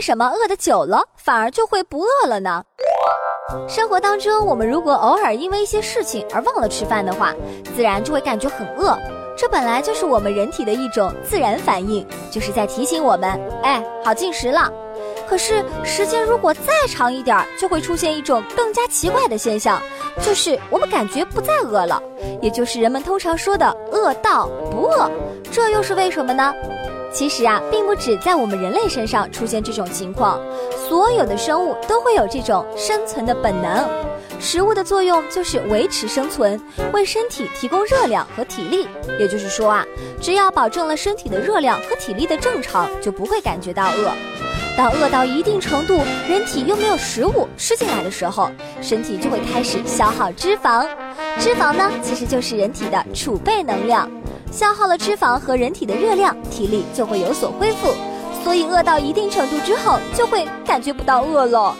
为什么饿得久了反而就会不饿了呢？生活当中，我们如果偶尔因为一些事情而忘了吃饭的话，自然就会感觉很饿。这本来就是我们人体的一种自然反应，就是在提醒我们，哎，好进食了。可是时间如果再长一点，就会出现一种更加奇怪的现象，就是我们感觉不再饿了，也就是人们通常说的饿到不饿。这又是为什么呢？其实啊，并不止在我们人类身上出现这种情况，所有的生物都会有这种生存的本能。食物的作用就是维持生存，为身体提供热量和体力。也就是说啊，只要保证了身体的热量和体力的正常，就不会感觉到饿。当饿到一定程度，人体又没有食物吃进来的时候，身体就会开始消耗脂肪。脂肪呢，其实就是人体的储备能量。消耗了脂肪和人体的热量，体力就会有所恢复，所以饿到一定程度之后，就会感觉不到饿了。